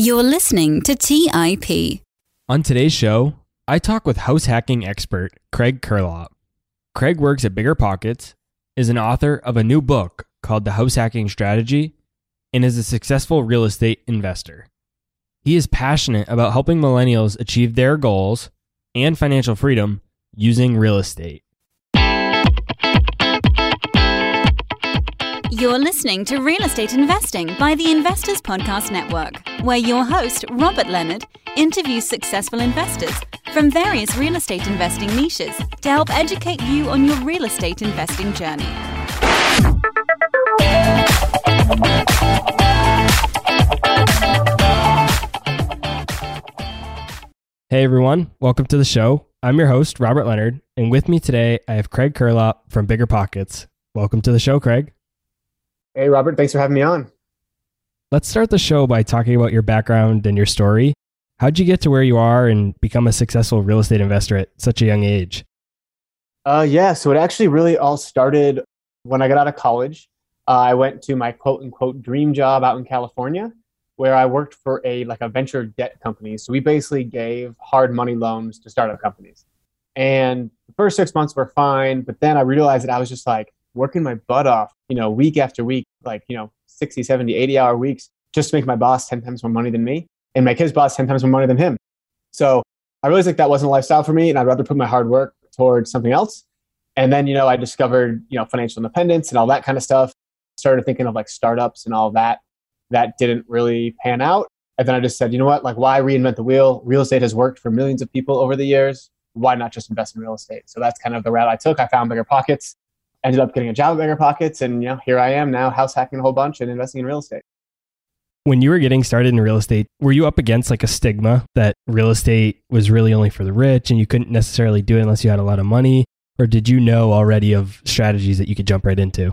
You're listening to TIP. On today's show, I talk with house hacking expert Craig Curelop. Craig works at Bigger Pockets, is an author of a new book called The House Hacking Strategy, and is a successful real estate investor. He is passionate about helping millennials achieve their goals and financial freedom using real estate. You're listening to Real Estate Investing by the Investors Podcast Network, where your host, Robert Leonard, interviews successful investors from various real estate investing niches to help educate you on your real estate investing journey. Hey everyone, welcome to the show. I'm your host, Robert Leonard, and with me today I have Craig Curelop from Bigger Pockets. Welcome to the show, Craig. Hey, Robert, thanks for having me on. Let's start the show by talking about your background and your story. How'd you get to where you are and become a successful real estate investor at such a young age? Uh, yeah, so it actually really all started when I got out of college. Uh, I went to my quote unquote dream job out in California, where I worked for a like a venture debt company. So we basically gave hard money loans to startup companies. And the first six months were fine, but then I realized that I was just like working my butt off, you know, week after week, like, you know, 60, 70, 80 hour weeks just to make my boss 10 times more money than me and make his boss 10 times more money than him. So I realized like that wasn't a lifestyle for me and I'd rather put my hard work towards something else. And then, you know, I discovered, you know, financial independence and all that kind of stuff. Started thinking of like startups and all that. That didn't really pan out. And then I just said, you know what, like why reinvent the wheel? Real estate has worked for millions of people over the years. Why not just invest in real estate? So that's kind of the route I took. I found bigger pockets ended up getting a job at Bigger Pockets, and you know, here I am now, house hacking a whole bunch and investing in real estate. When you were getting started in real estate, were you up against like a stigma that real estate was really only for the rich and you couldn't necessarily do it unless you had a lot of money? Or did you know already of strategies that you could jump right into?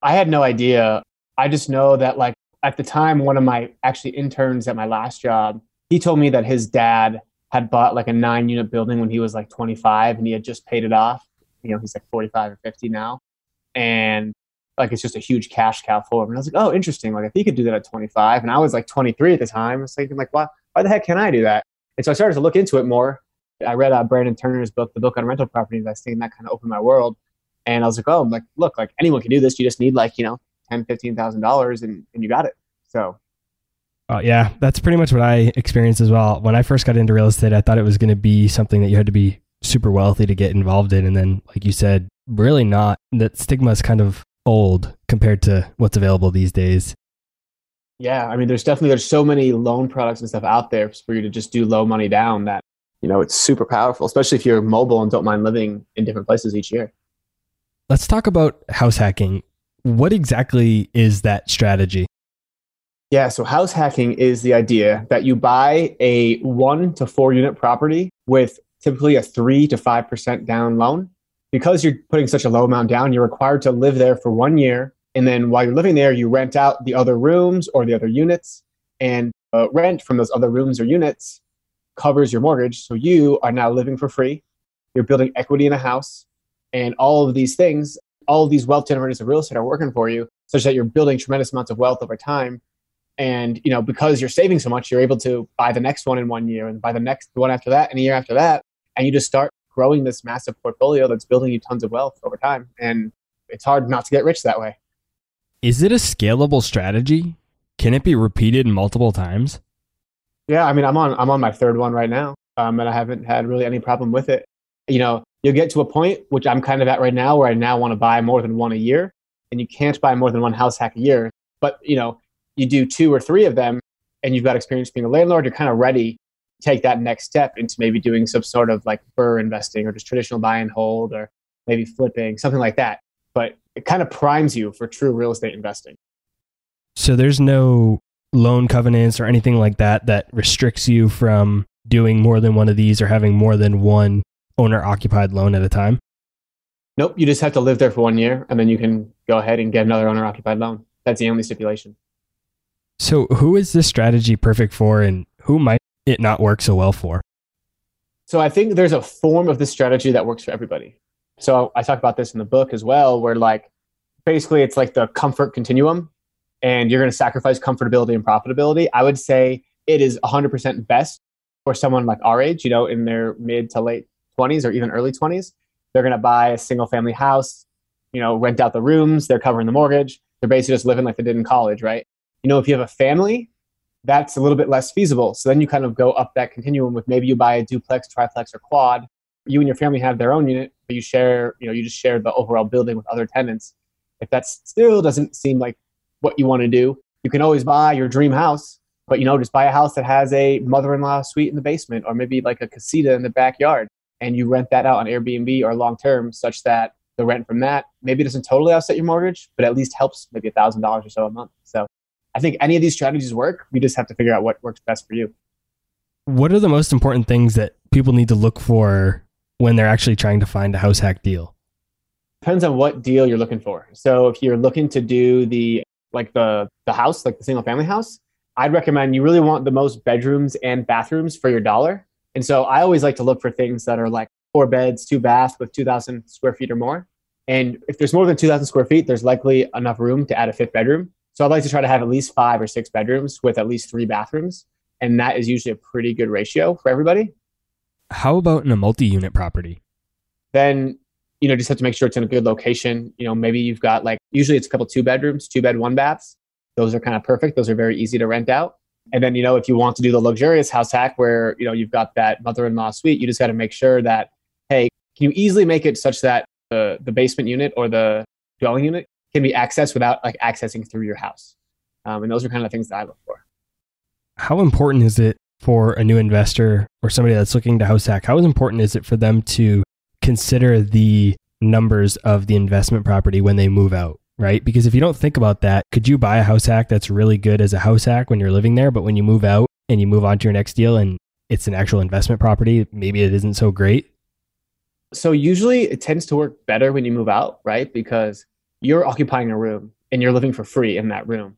I had no idea. I just know that like at the time, one of my actually interns at my last job, he told me that his dad had bought like a nine unit building when he was like 25 and he had just paid it off you know, he's like 45 or 50 now. And like it's just a huge cash cow for him. And I was like, oh, interesting. Like if he could do that at 25, and I was like 23 at the time, I was thinking like, why, why the heck can I do that? And so I started to look into it more. I read uh, Brandon Turner's book, the book on rental properties. I think that kind of opened my world. And I was like, oh, I'm like, look, like anyone can do this. You just need like, you know, ten, fifteen thousand dollars, and and you got it. So. Uh, yeah, that's pretty much what I experienced as well. When I first got into real estate, I thought it was going to be something that you had to be super wealthy to get involved in. And then, like you said, really not. That stigma is kind of old compared to what's available these days. Yeah, I mean, there's definitely there's so many loan products and stuff out there for you to just do low money down that you know it's super powerful, especially if you're mobile and don't mind living in different places each year. Let's talk about house hacking. What exactly is that strategy? Yeah, so house hacking is the idea that you buy a one to four unit property with typically a three to 5% down loan. Because you're putting such a low amount down, you're required to live there for one year. And then while you're living there, you rent out the other rooms or the other units. And uh, rent from those other rooms or units covers your mortgage. So you are now living for free. You're building equity in a house. And all of these things, all of these wealth generators of real estate are working for you, such that you're building tremendous amounts of wealth over time and you know because you're saving so much you're able to buy the next one in one year and buy the next one after that and a year after that and you just start growing this massive portfolio that's building you tons of wealth over time. And it's hard not to get rich that way. Is it a scalable strategy? Can it be repeated multiple times? Yeah, I mean, I'm on I'm on my third one right now, um, and I haven't had really any problem with it. You know, you'll get to a point which I'm kind of at right now, where I now want to buy more than one a year, and you can't buy more than one house hack a year. But you know, you do two or three of them, and you've got experience being a landlord. You're kind of ready take that next step into maybe doing some sort of like BRRRR investing or just traditional buy and hold or maybe flipping, something like that. But it kind of primes you for true real estate investing. So there's no loan covenants or anything like that that restricts you from doing more than one of these or having more than one owner occupied loan at a time? Nope. You just have to live there for one year and then you can go ahead and get another owner occupied loan. That's the only stipulation. So, who is this strategy perfect for and who might it not work so well for? So I think there's a form of this strategy that works for everybody. So I talk about this in the book as well, where like basically it's like the comfort continuum. and you're going to sacrifice comfortability and profitability, I would say it is 100% best for someone like our age, you know, in their mid to late 20s or even early 20s. They're going to buy a single family house, you know, rent out the rooms, they're covering the mortgage. They're basically just living like they did in college, right? You know, if you have a family, that's a little bit less feasible. So then you kind of go up that continuum with maybe you buy a duplex, triplex, or quad. You and your family have their own unit, but you share, you know, you just share the overall building with other tenants. If that still doesn't seem like what you want to do, you can always buy your dream house, but you know, just buy a house that has a mother-in-law suite in the basement or maybe like a casita in the backyard and you rent that out on Airbnb or long term such that the rent from that maybe doesn't totally offset your mortgage, but at least helps maybe a thousand dollars or so a month. So I think any of these strategies work. We just have to figure out what works best for you. What are the most important things that people need to look for when they're actually trying to find a house hack deal? Depends on what deal you're looking for. So if you're looking to do the like the the house, like the single family house, I'd recommend you really want the most bedrooms and bathrooms for your dollar. And so I always like to look for things that are like four beds, two baths with 2,000 square feet or more. And if there's more than 2,000 square feet, there's likely enough room to add a fifth bedroom. So I'd like to try to have at least five or six bedrooms with at least three bathrooms. And that is usually a pretty good ratio for everybody. How about in a multi unit property? Then, you know, just have to make sure it's in a good location. You know, maybe you've got like, usually it's a couple two bedrooms, two bed, one baths. Those are kind of perfect. Those are very easy to rent out. And then, you know, if you want to do the luxurious house hack where, you know, you've got that mother in law suite, you just got to make sure that, hey, can you easily make it such that the, the basement unit or the dwelling unit can be accessed without like accessing through your house. Um, and those are kind of the things that I look for. How important is it for a new investor or somebody that's looking to house hack? How important is it for them to consider the numbers of the investment property when they move out? Right? Because if you don't think about that, could you buy a house hack that's really good as a house hack when you're living there, but when you move out and you move on to your next deal and it's an actual investment property, maybe it isn't so great? So usually it tends to work better when you move out, right? Because you're occupying a room and you're living for free in that room.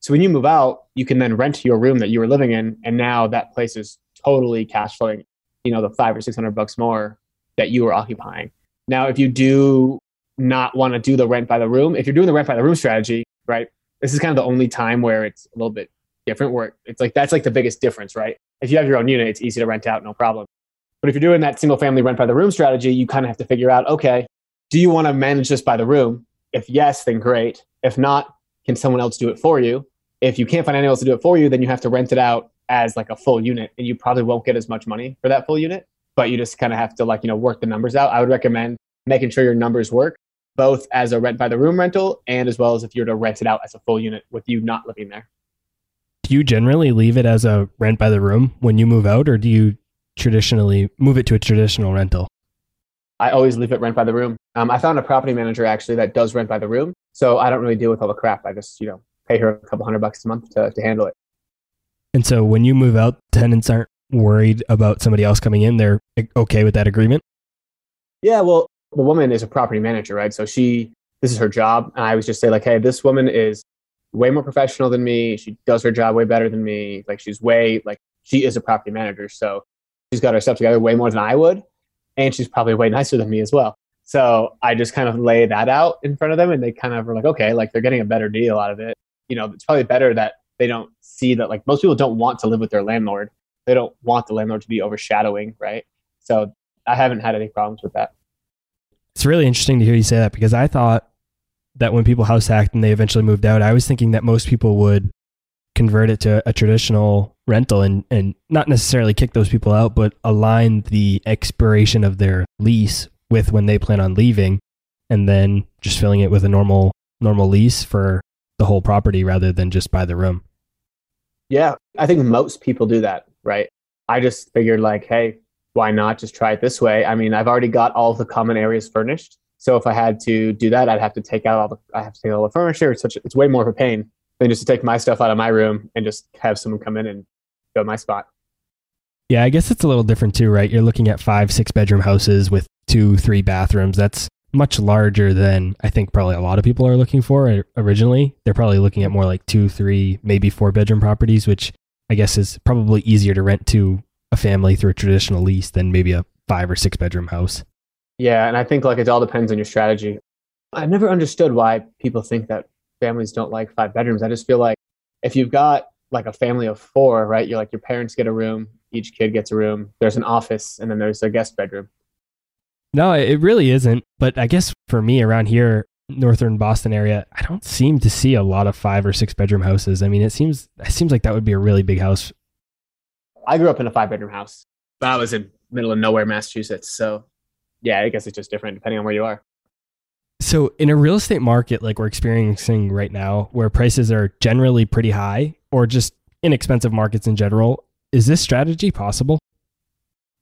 So when you move out, you can then rent your room that you were living in, and now that place is totally cash flowing. You know, the five or six hundred bucks more that you were occupying. Now, if you do not want to do the rent by the room, if you're doing the rent by the room strategy, right? This is kind of the only time where it's a little bit different. Where it's like that's like the biggest difference, right? If you have your own unit, it's easy to rent out, no problem. But if you're doing that single family rent by the room strategy, you kind of have to figure out, okay, do you want to manage this by the room? If yes, then great. If not, can someone else do it for you? If you can't find anyone else to do it for you, then you have to rent it out as like a full unit and you probably won't get as much money for that full unit, but you just kind of have to like, you know, work the numbers out. I would recommend making sure your numbers work both as a rent by the room rental and as well as if you're to rent it out as a full unit with you not living there. Do you generally leave it as a rent by the room when you move out or do you traditionally move it to a traditional rental? I always leave it rent by the room. Um, I found a property manager actually that does rent by the room. So I don't really deal with all the crap. I just, you know, pay her a couple hundred bucks a month to, to handle it. And so when you move out, tenants aren't worried about somebody else coming in. They're okay with that agreement? Yeah, well, the woman is a property manager, right? So she, this is her job. And I always just say, like, hey, this woman is way more professional than me. She does her job way better than me. Like, she's way, like, she is a property manager. So she's got her stuff together way more than I would and she's probably way nicer than me as well. So I just kind of lay that out in front of them and they kind of were like, okay, like they're getting a better deal out of it. You know, it's probably better that they don't see that like most people don't want to live with their landlord. They don't want the landlord to be overshadowing, right? So I haven't had any problems with that. It's really interesting to hear you say that because I thought that when people house hacked and they eventually moved out, I was thinking that most people would convert it to a traditional rental and, and not necessarily kick those people out, but align the expiration of their lease with when they plan on leaving and then just filling it with a normal normal lease for the whole property rather than just by the room. Yeah, I think most people do that, right? I just figured like, hey, why not just try it this way? I mean, I've already got all the common areas furnished. So if I had to do that, I'd have to take out all the I have to take all the furniture. It's such it's way more of a pain than just to take my stuff out of my room and just have someone come in and go my spot. Yeah, I guess it's a little different too, right? You're looking at five, six bedroom houses with two, three bathrooms. That's much larger than I think probably a lot of people are looking for eh, originally. They're probably looking at more like two, three, maybe four bedroom properties, which I guess is probably easier to rent to a family through a traditional lease than maybe a five or six bedroom house. Yeah, and I think like it all depends on your strategy. I've never understood why people think that families don't like five bedrooms. I just feel like if you've got like a family of four, right? You're like your parents get a room, each kid gets a room. There's an office, and then there's a guest bedroom. No, it really isn't. But I guess for me around here, northern Boston area, I don't seem to see a lot of five or six bedroom houses. I mean, it seems it seems like that would be a really big house. I grew up in a five bedroom house, but I was in middle of nowhere, Massachusetts. So yeah, I guess it's just different depending on where you are. So in a real estate market like we're experiencing right now, where prices are generally pretty high or just inexpensive markets in general, is this strategy possible?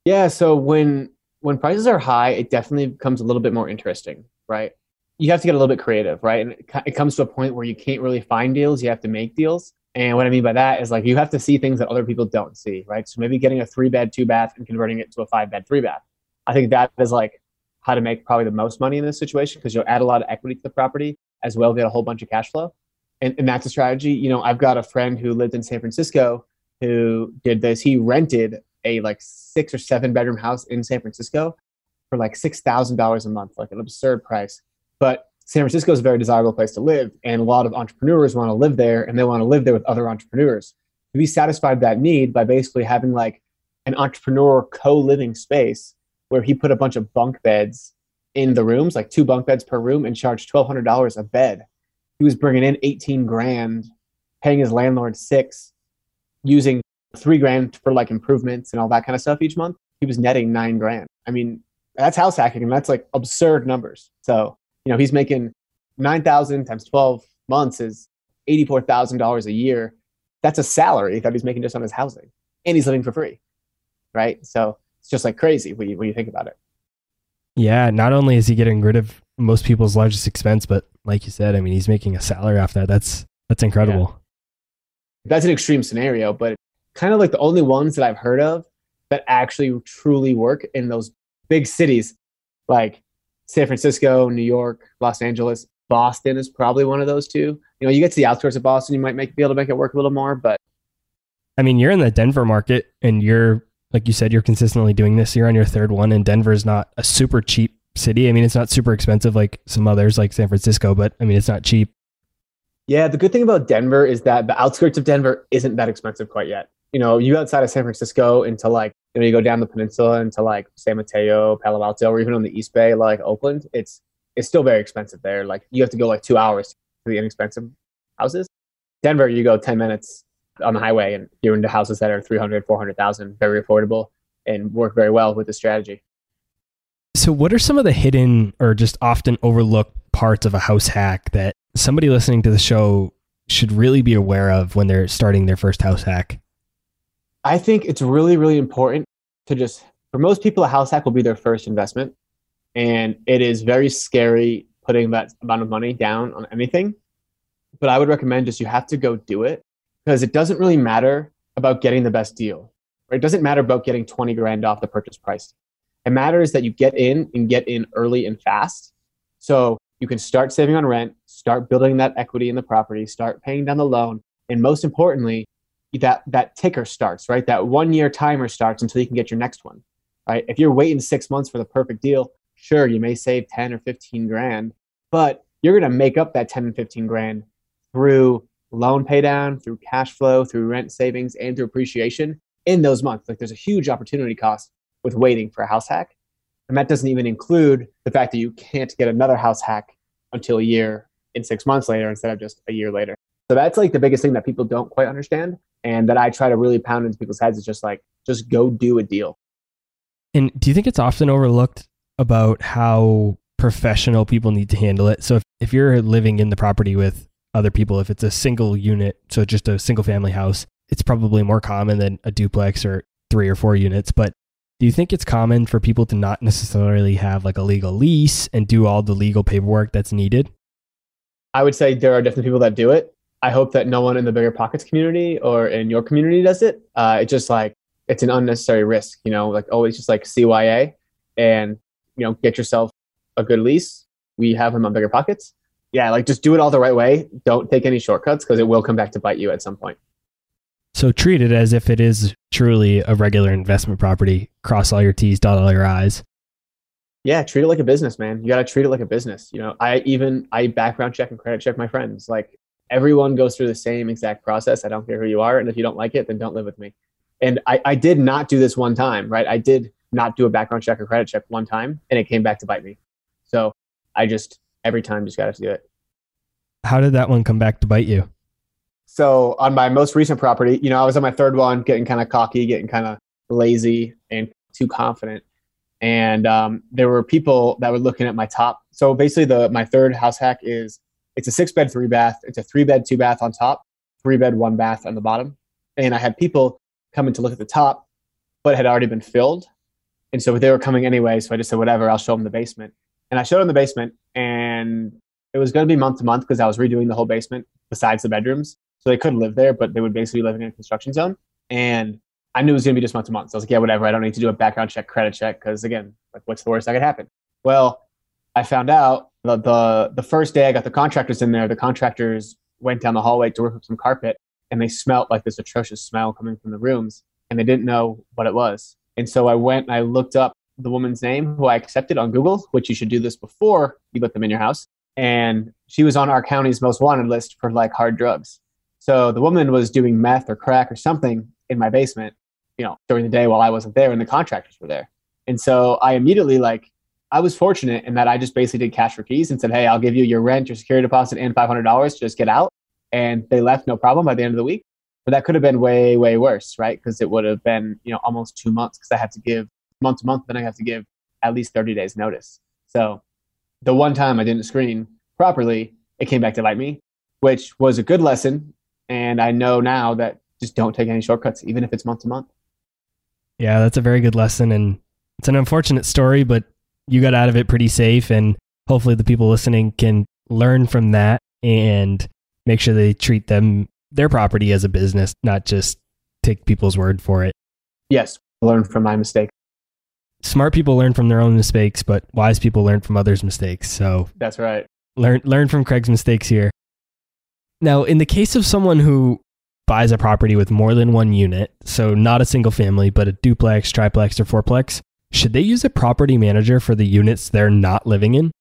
Yeah, so when when prices are high, it definitely becomes a little bit more interesting, right? You have to get a little bit creative, right? And it, it comes to a point where you can't really find deals, you have to make deals. And what I mean by that is like you have to see things that other people don't see, right? So maybe getting a three bed, two bath and converting it to a five bed, three bath. I think that is like how to make probably the most money in this situation because you'll add a lot of equity to the property as well, get a whole bunch of cash flow. And, and that's a strategy. You know, I've got a friend who lived in San Francisco who did this. He rented a like six or seven bedroom house in San Francisco for like $6,000 a month, like an absurd price. But San Francisco is a very desirable place to live, and a lot of entrepreneurs want to live there, and they want to live there with other entrepreneurs. We satisfied that need by basically having like an entrepreneur co-living space where he put a bunch of bunk beds in the rooms, like two bunk beds per room, and charged twelve hundred dollars a bed. He was bringing in eighteen grand, paying his landlord six, using three grand for like improvements and all that kind of stuff each month. He was netting nine grand. I mean, that's house hacking, and that's like absurd numbers. So you know, he's making 9,000 times 12 months is $84,000 a year. That's a salary that he's making just on his housing and he's living for free. Right. So it's just like crazy when you, when you think about it. Yeah. Not only is he getting rid of most people's largest expense, but like you said, I mean, he's making a salary off that. That's, that's incredible. Yeah. That's an extreme scenario, but kind of like the only ones that I've heard of that actually truly work in those big cities like San Francisco, New York, Los Angeles, Boston is probably one of those two. You know, you get to the outskirts of Boston, you might make, be able to make it work a little more, but I mean, you're in the Denver market and you're like you said, you're consistently doing this. You're on your third one, and Denver is not a super cheap city. I mean, it's not super expensive like some others, like San Francisco, but I mean, it's not cheap. Yeah, the good thing about Denver is that the outskirts of Denver isn't that expensive quite yet. You know, you outside of San Francisco into like you know, you go down the peninsula into like San Mateo, Palo Alto, or even on the East Bay, like Oakland, it's it's still very expensive there. Like you have to go like two hours to the inexpensive houses. Denver, you go 10 minutes on the highway and you're into houses that are 300, 400,000, very affordable and work very well with the strategy. So, what are some of the hidden or just often overlooked parts of a house hack that somebody listening to the show should really be aware of when they're starting their first house hack? I think it's really, really important to just, for most people, a house hack will be their first investment. And it is very scary putting that amount of money down on anything. But I would recommend just you have to go do it because it doesn't really matter about getting the best deal. Right? It doesn't matter about getting 20 grand off the purchase price. It matters that you get in and get in early and fast. So you can start saving on rent, start building that equity in the property, start paying down the loan. And most importantly, that that ticker starts, right? That one year timer starts until you can get your next one, right? If you're waiting six months for the perfect deal, sure, you may save 10 or 15 grand, but you're going to make up that 10 and 15 grand through loan paydown, through cash flow, through rent savings, and through appreciation in those months. Like there's a huge opportunity cost with waiting for a house hack. And that doesn't even include the fact that you can't get another house hack until a year in six months later instead of just a year later. So that's like the biggest thing that people don't quite understand and that I try to really pound into people's heads is just like, just go do a deal. And do you think it's often overlooked about how professional people need to handle it? So if, if you're living in the property with other people, if it's a single unit, so just a single family house, it's probably more common than a duplex or three or four units. But do you think it's common for people to not necessarily have like a legal lease and do all the legal paperwork that's needed? I would say there are definitely people that do it. I hope that no one in the bigger pockets community or in your community does it. Uh, it's just like it's an unnecessary risk, you know, like always just like CYA and you know get yourself a good lease. We have them on bigger pockets. Yeah, like just do it all the right way. Don't take any shortcuts because it will come back to bite you at some point. So treat it as if it is truly a regular investment property. Cross all your T's, dot all your I's. Yeah, treat it like a business, man. You got to treat it like a business. You know, I even I background check and credit check my friends. Like everyone goes through the same exact process. I don't care who you are, and if you don't like it, then don't live with me. And I, I did not do this one time, right? I did not do a background check or credit check one time, and it came back to bite me. So I just every time just got to do it. How did that one come back to bite you? So on my most recent property, you know, I was on my third one, getting kind of cocky, getting kind of lazy and too confident. And um, there were people that were looking at my top. So basically, the my third house hack is it's a six bed, three bath. It's a three bed, two bath on top, three bed, one bath on the bottom. And I had people coming to look at the top, but had already been filled. And so they were coming anyway. So I just said, whatever, I'll show them the basement. And I showed them the basement, and it was going to be month to month because I was redoing the whole basement besides the bedrooms. So they couldn't live there, but they would basically be living in a construction zone. And I knew it was going to be just month to month. So I was like, yeah, whatever. I don't need to do a background check, credit check, because again, like, what's the worst that could happen? Well, I found out the, the the first day I got the contractors in there. The contractors went down the hallway to work up some carpet, and they smelled like this atrocious smell coming from the rooms, and they didn't know what it was. And so I went and I looked up the woman's name who I accepted on Google, which you should do this before you let them in your house. And she was on our county's most wanted list for like hard drugs. So the woman was doing meth or crack or something in my basement, you know, during the day while I wasn't there and the contractors were there. And so I immediately like I was fortunate in that I just basically did cash for keys and said, "Hey, I'll give you your rent, your security deposit, and five hundred dollars. Just get out." And they left no problem by the end of the week. But that could have been way, way worse, right? Because it would have been, you know, almost two months because I had to give month to month, then I have to give at least 30 days notice. So the one time I didn't screen properly, it came back to bite me, which was a good lesson. And I know now that just don't take any shortcuts, even if it's month to month. Yeah, that's a very good lesson. And it's an unfortunate story, but you got out of it pretty safe. And hopefully the people listening can learn from that and make sure they treat them, their property as a business, not just take people's word for it. Yes, learn from my mistake smart people learn from their own mistakes, but wise people learn from others' mistakes. So that's right. Learn learn from Craig's mistakes here. Now, in the case of someone who buys a property with more than one unit, so not a single family, but a duplex, triplex, or fourplex, should they use a property manager for the units they're not living in?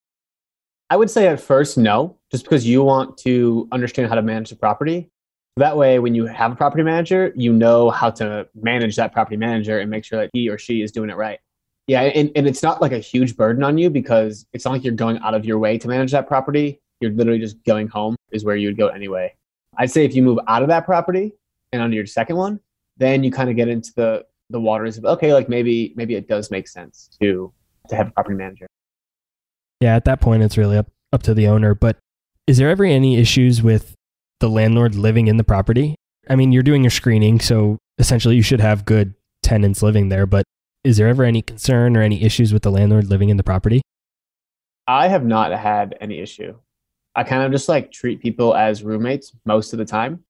I would say at first, no, just because you want to understand how to manage the property. That way, when you have a property manager, you know how to manage that property manager and make sure that he or she is doing it right. Yeah, and, and it's not like a huge burden on you because it's not like you're going out of your way to manage that property. You're literally just going home is where you would go anyway. I'd say if you move out of that property and onto your second one, then you kind of get into the the waters of okay, like maybe maybe it does make sense to to have a property manager. Yeah, at that point it's really up up to the owner. But is there ever any issues with the landlord living in the property? I mean, you're doing your screening, so essentially you should have good tenants living there, but is there ever any concern or any issues with the landlord living in the property? I have not had any issue. I kind of just like treat people as roommates most of the time.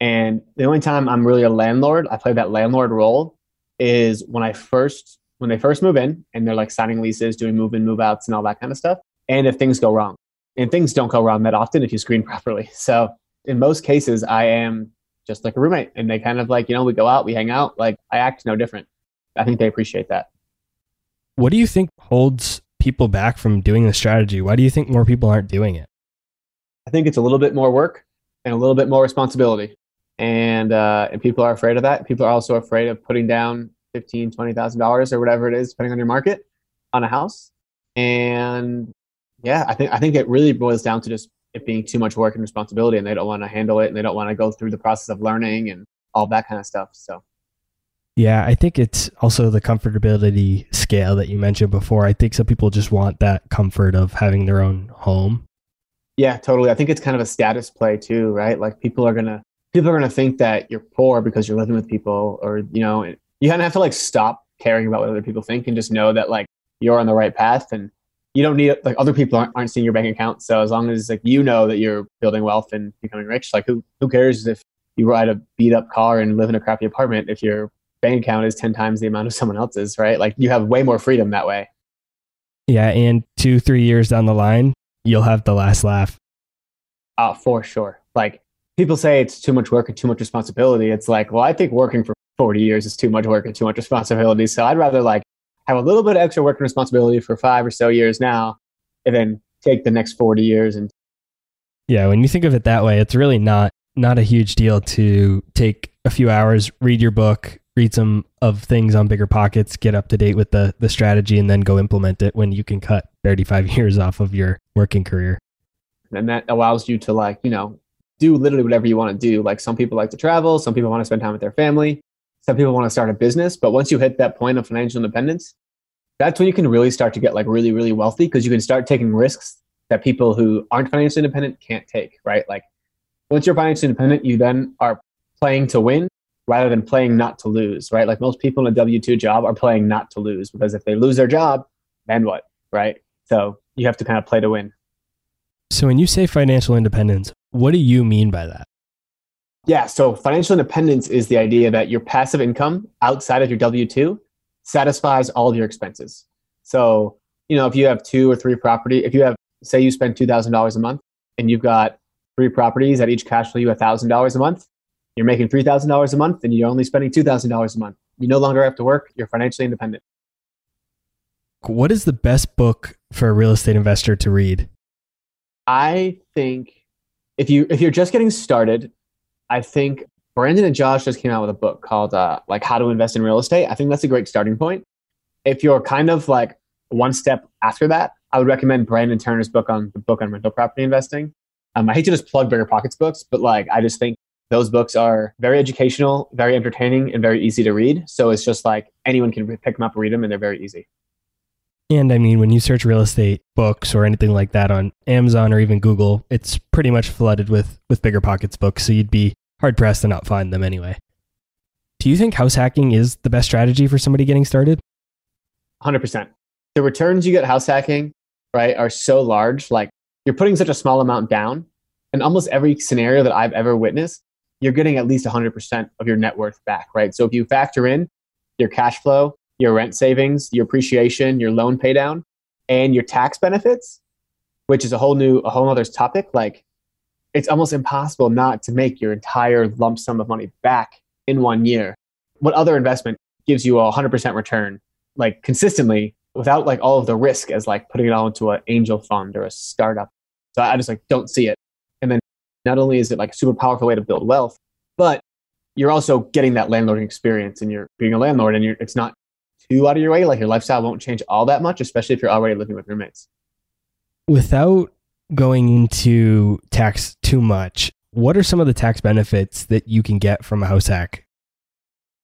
And the only time I'm really a landlord, I play that landlord role is when I first when they first move in and they're like signing leases, doing move in, move outs and all that kind of stuff. And if things go wrong. And things don't go wrong that often if you screen properly. So in most cases I am just like a roommate and they kind of like, you know, we go out, we hang out, like I act no different. I think they appreciate that. What do you think holds people back from doing the strategy? Why do you think more people aren't doing it? I think it's a little bit more work and a little bit more responsibility, and uh, and people are afraid of that. People are also afraid of putting down fifteen, twenty thousand dollars or whatever it is, depending on your market, on a house. And yeah, I think I think it really boils down to just it being too much work and responsibility, and they don't want to handle it, and they don't want to go through the process of learning and all that kind of stuff. So yeah, I think it's also the comfortability scale that you mentioned before. I think some people just want that comfort of having their own home. Yeah, totally. I think it's kind of a status play too, right? Like people are gonna people are gonna think that you're poor because you're living with people, or you know, you kind of have to like stop caring about what other people think and just know that like you're on the right path and you don't need like other people aren't, aren't seeing your bank account. So as long as like you know that you're building wealth and becoming rich, like who who cares if you ride a beat up car and live in a crappy apartment if you're bank account is 10 times the amount of someone else's, right? Like you have way more freedom that way. Yeah. And two, three years down the line, you'll have the last laugh. Uh, for sure. Like people say it's too much work and too much responsibility. It's like, well, I think working for 40 years is too much work and too much responsibility. So I'd rather like have a little bit of extra work and responsibility for five or so years now, and then take the next 40 years and yeah when you think of it that way it's really not not a huge deal to take a few hours read your book read some of things on bigger pockets get up to date with the the strategy and then go implement it when you can cut 35 years off of your working career. And that allows you to like you know do literally whatever you want to do. Like some people like to travel some people want to spend time with their family some people want to start a business but once you hit that point of financial independence that's when you can really start to get like really really wealthy because you can start taking risks that people who aren't financially independent can't take right? Like once you're financially independent you then are playing to win rather than playing not to lose right? Like most people in a w2 job are playing not to lose because if they lose their job then what right so you have to kind of play to win so when you say financial independence what do you mean by that yeah so financial independence is the idea that your passive income outside of your w2 satisfies all of your expenses. So, you know, if you have two or three property, if you have, say you spend $2,000 a month and you've got three properties that each cash flow you $1,000 a month, you're making $3,000 a month and you're only spending $2,000 a month. You no longer have to work. You're financially independent. What is the best book for a real estate investor to read? I think if you if you're just getting started, I think Brandon and Josh just came out with a book called uh, like How to Invest in Real Estate. I think that's a great starting point. If you're kind of like one step after that, I would recommend Brandon Turner's book on the book on rental property investing. Um, I hate to just plug Bigger Pockets books, but like I just think those books are very educational, very entertaining, and very easy to read. So it's just like anyone can pick them up, read them, and they're very easy. And I mean, when you search real estate books or anything like that on Amazon or even Google, it's pretty much flooded with with Bigger Pockets books. So you'd be hard pressed to not find them anyway. Do you think house hacking is the best strategy for somebody getting started? 100%. The returns you get house hacking, right, are so large. Like you're putting such a small amount down. In almost every scenario that I've ever witnessed, you're getting at least 100% of your net worth back, right? So if you factor in your cash flow, your rent savings, your appreciation, your loan paydown, and your tax benefits, which is a whole new, a whole other topic, like it's almost impossible not to make your entire lump sum of money back in one year. What other investment gives you a 100% return, like consistently, without like all of the risk as like putting it all into an angel fund or a startup? So I just like don't see it. And then not only is it like a super powerful way to build wealth, but you're also getting that landlording experience and you're being a landlord and you're, it's not too out of your way. Like your lifestyle won't change all that much, especially if you're already living with roommates. Without going into tax too much, what are some of the tax benefits that you can get from a house hack?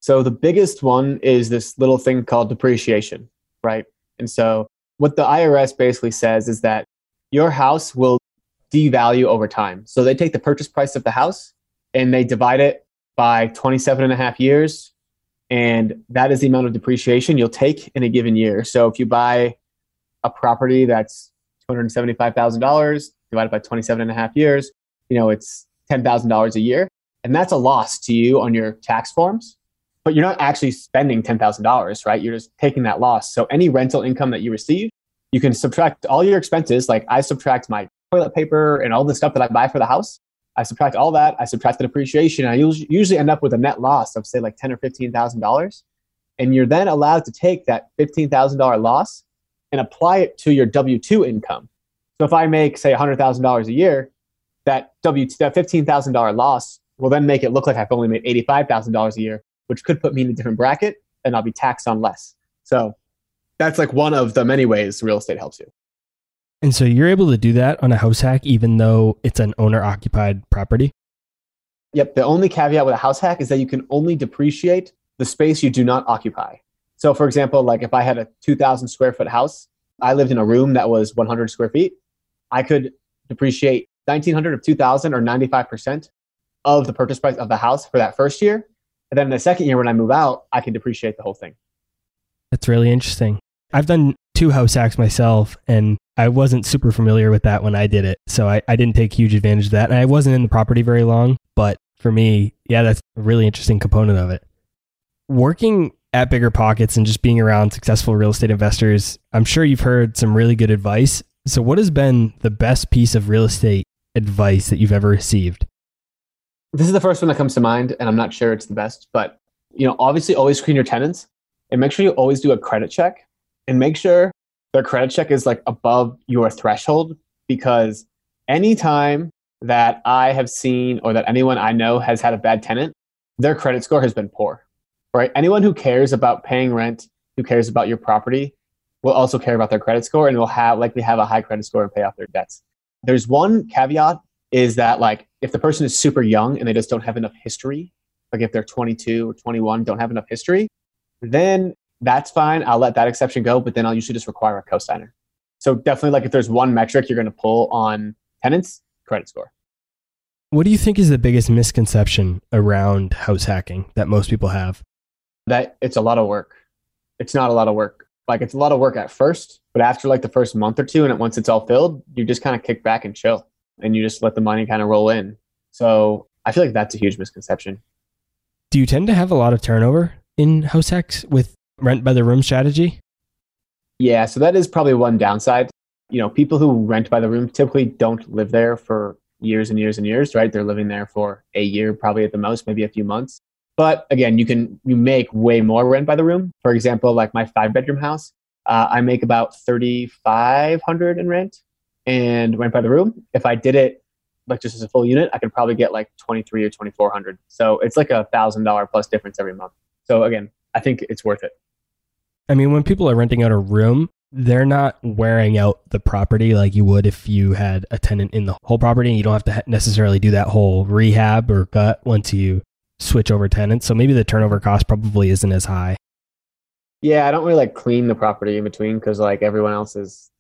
So the biggest one is this little thing called depreciation, right? And so what the IRS basically says is that your house will devalue over time. So they take the purchase price of the house and they divide it by 27 and a half years. And that is the amount of depreciation you'll take in a given year. So if you buy a property that's $275,000 divided by 27 and a half years, you know, it's $10,000 a year. And that's a loss to you on your tax forms, but you're not actually spending $10,000, right? You're just taking that loss. So any rental income that you receive, you can subtract all your expenses. Like I subtract my toilet paper and all the stuff that I buy for the house. I subtract all that. I subtract the depreciation. I usually end up with a net loss of say like ten or fifteen thousand dollars, and you're then allowed to take that fifteen thousand dollar loss and apply it to your W 2 income. So if I make, say, $100,000 a year, that W that $15,000 loss will then make it look like I've only made $85,000 a year, which could put me in a different bracket and I'll be taxed on less. So that's like one of the many ways real estate helps you. And so you're able to do that on a house hack, even though it's an owner occupied property? Yep. The only caveat with a house hack is that you can only depreciate the space you do not occupy. So, for example, like if I had a 2,000 square foot house, I lived in a room that was 100 square feet, I could depreciate 1,900 of 2,000 or 95% of the purchase price of the house for that first year. And then the second year, when I move out, I can depreciate the whole thing. That's really interesting. I've done two house hacks myself, and I wasn't super familiar with that when I did it. So I, I didn't take huge advantage of that. And I wasn't in the property very long, but for me, yeah, that's a really interesting component of it. Working at Bigger Pockets and just being around successful real estate investors, I'm sure you've heard some really good advice. So, what has been the best piece of real estate advice that you've ever received? This is the first one that comes to mind, and I'm not sure it's the best, but you know, obviously, always screen your tenants and make sure you always do a credit check. And make sure their credit check is like above your threshold because anytime that I have seen or that anyone I know has had a bad tenant, their credit score has been poor. Right? Anyone who cares about paying rent, who cares about your property, will also care about their credit score and will have likely have a high credit score and pay off their debts. There's one caveat is that like if the person is super young and they just don't have enough history, like if they're 22 or 21, don't have enough history, then that's fine. I'll let that exception go, but then I'll usually just require a cosigner. So definitely like if there's one metric you're going to pull on tenants, credit score. What do you think is the biggest misconception around house hacking that most people have? That it's a lot of work. It's not a lot of work. Like it's a lot of work at first, but after like the first month or two and once it's all filled, you just kind of kick back and chill and you just let the money kind of roll in. So I feel like that's a huge misconception. Do you tend to have a lot of turnover in house hacks with rent by the room strategy? Yeah, so that is probably one downside. You know, people who rent by the room typically don't live there for years and years and years, right? They're living there for a year, probably at the most, maybe a few months. But again, you can you make way more rent by the room. For example, like my five bedroom house, uh, I make about thirty five hundred in rent and rent by the room. If I did it like just as a full unit, I could probably get like twenty three or twenty four hundred. So it's like a thousand dollar plus difference every month. So again, I think it's worth it. I mean, when people are renting out a room, they're not wearing out the property like you would if you had a tenant in the whole property. And you don't have to necessarily do that whole rehab or gut once you switch over tenants. So maybe the turnover cost probably isn't as high. Yeah, I don't really like clean the property in between because like everyone else is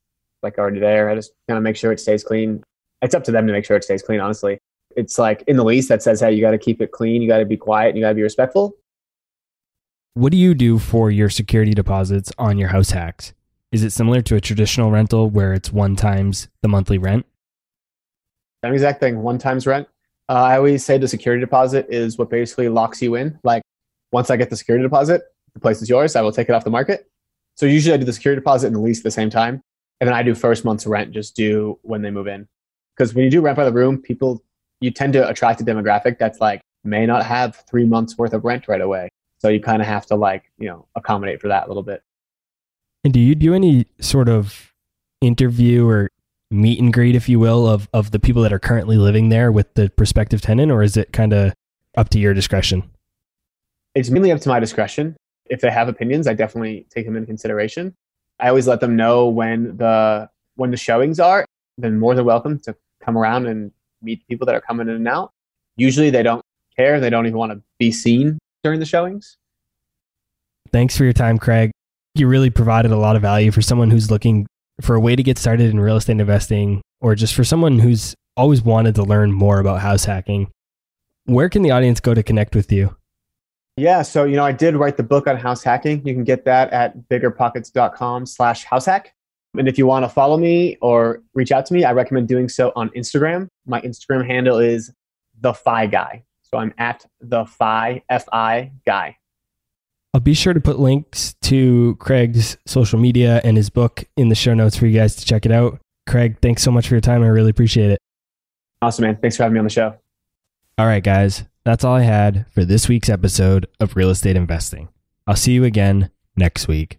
like already there. I just kind of make sure it stays clean. It's up to them to make sure it stays clean, honestly. It's like in the lease that says, hey, you got to keep it clean, you got to be quiet, and you got to be respectful. What do you do for your security deposits on your house hacks? Is it similar to a traditional rental where it's one times the monthly rent? Same exact thing, one times rent. Uh, I always say the security deposit is what basically locks you in. Like once I get the security deposit, the place is yours. I will take it off the market. So usually I do the security deposit and the lease at the same time. And then I do first month's rent just due when they move in. Because when you do rent by the room, people, you tend to attract a demographic that's like may not have three months worth of rent right away. So you kind of have to like, you know, accommodate for that a little bit. And do you do any sort of interview or meet and greet, if you will, of, of the people that are currently living there with the prospective tenant, or is it kind of up to your discretion? It's mainly up to my discretion. If they have opinions, I definitely take them into consideration. I always let them know when the when the showings are. Then more than welcome to come around and meet people that are coming in and out. Usually they don't care. They don't even want to be seen during the showings. Thanks for your time, Craig. You really provided a lot of value for someone who's looking for a way to get started in real estate investing or just for someone who's always wanted to learn more about house hacking. Where can the audience go to connect with you? Yeah, so you know, I did write the book on house hacking. You can get that at biggerpockets.com slash house hack. And if you want to follow me or reach out to me, I recommend doing so on Instagram. My Instagram handle is the Fi Guy. So I'm at the Fi F I Guy. I'll be sure to put links to Craig's social media and his book in the show notes for you guys to check it out. Craig, thanks so much for your time. I really appreciate it. Awesome, man. Thanks for having me on the show. All right, guys. That's all I had for this week's episode of Real Estate Investing. I'll see you again next week.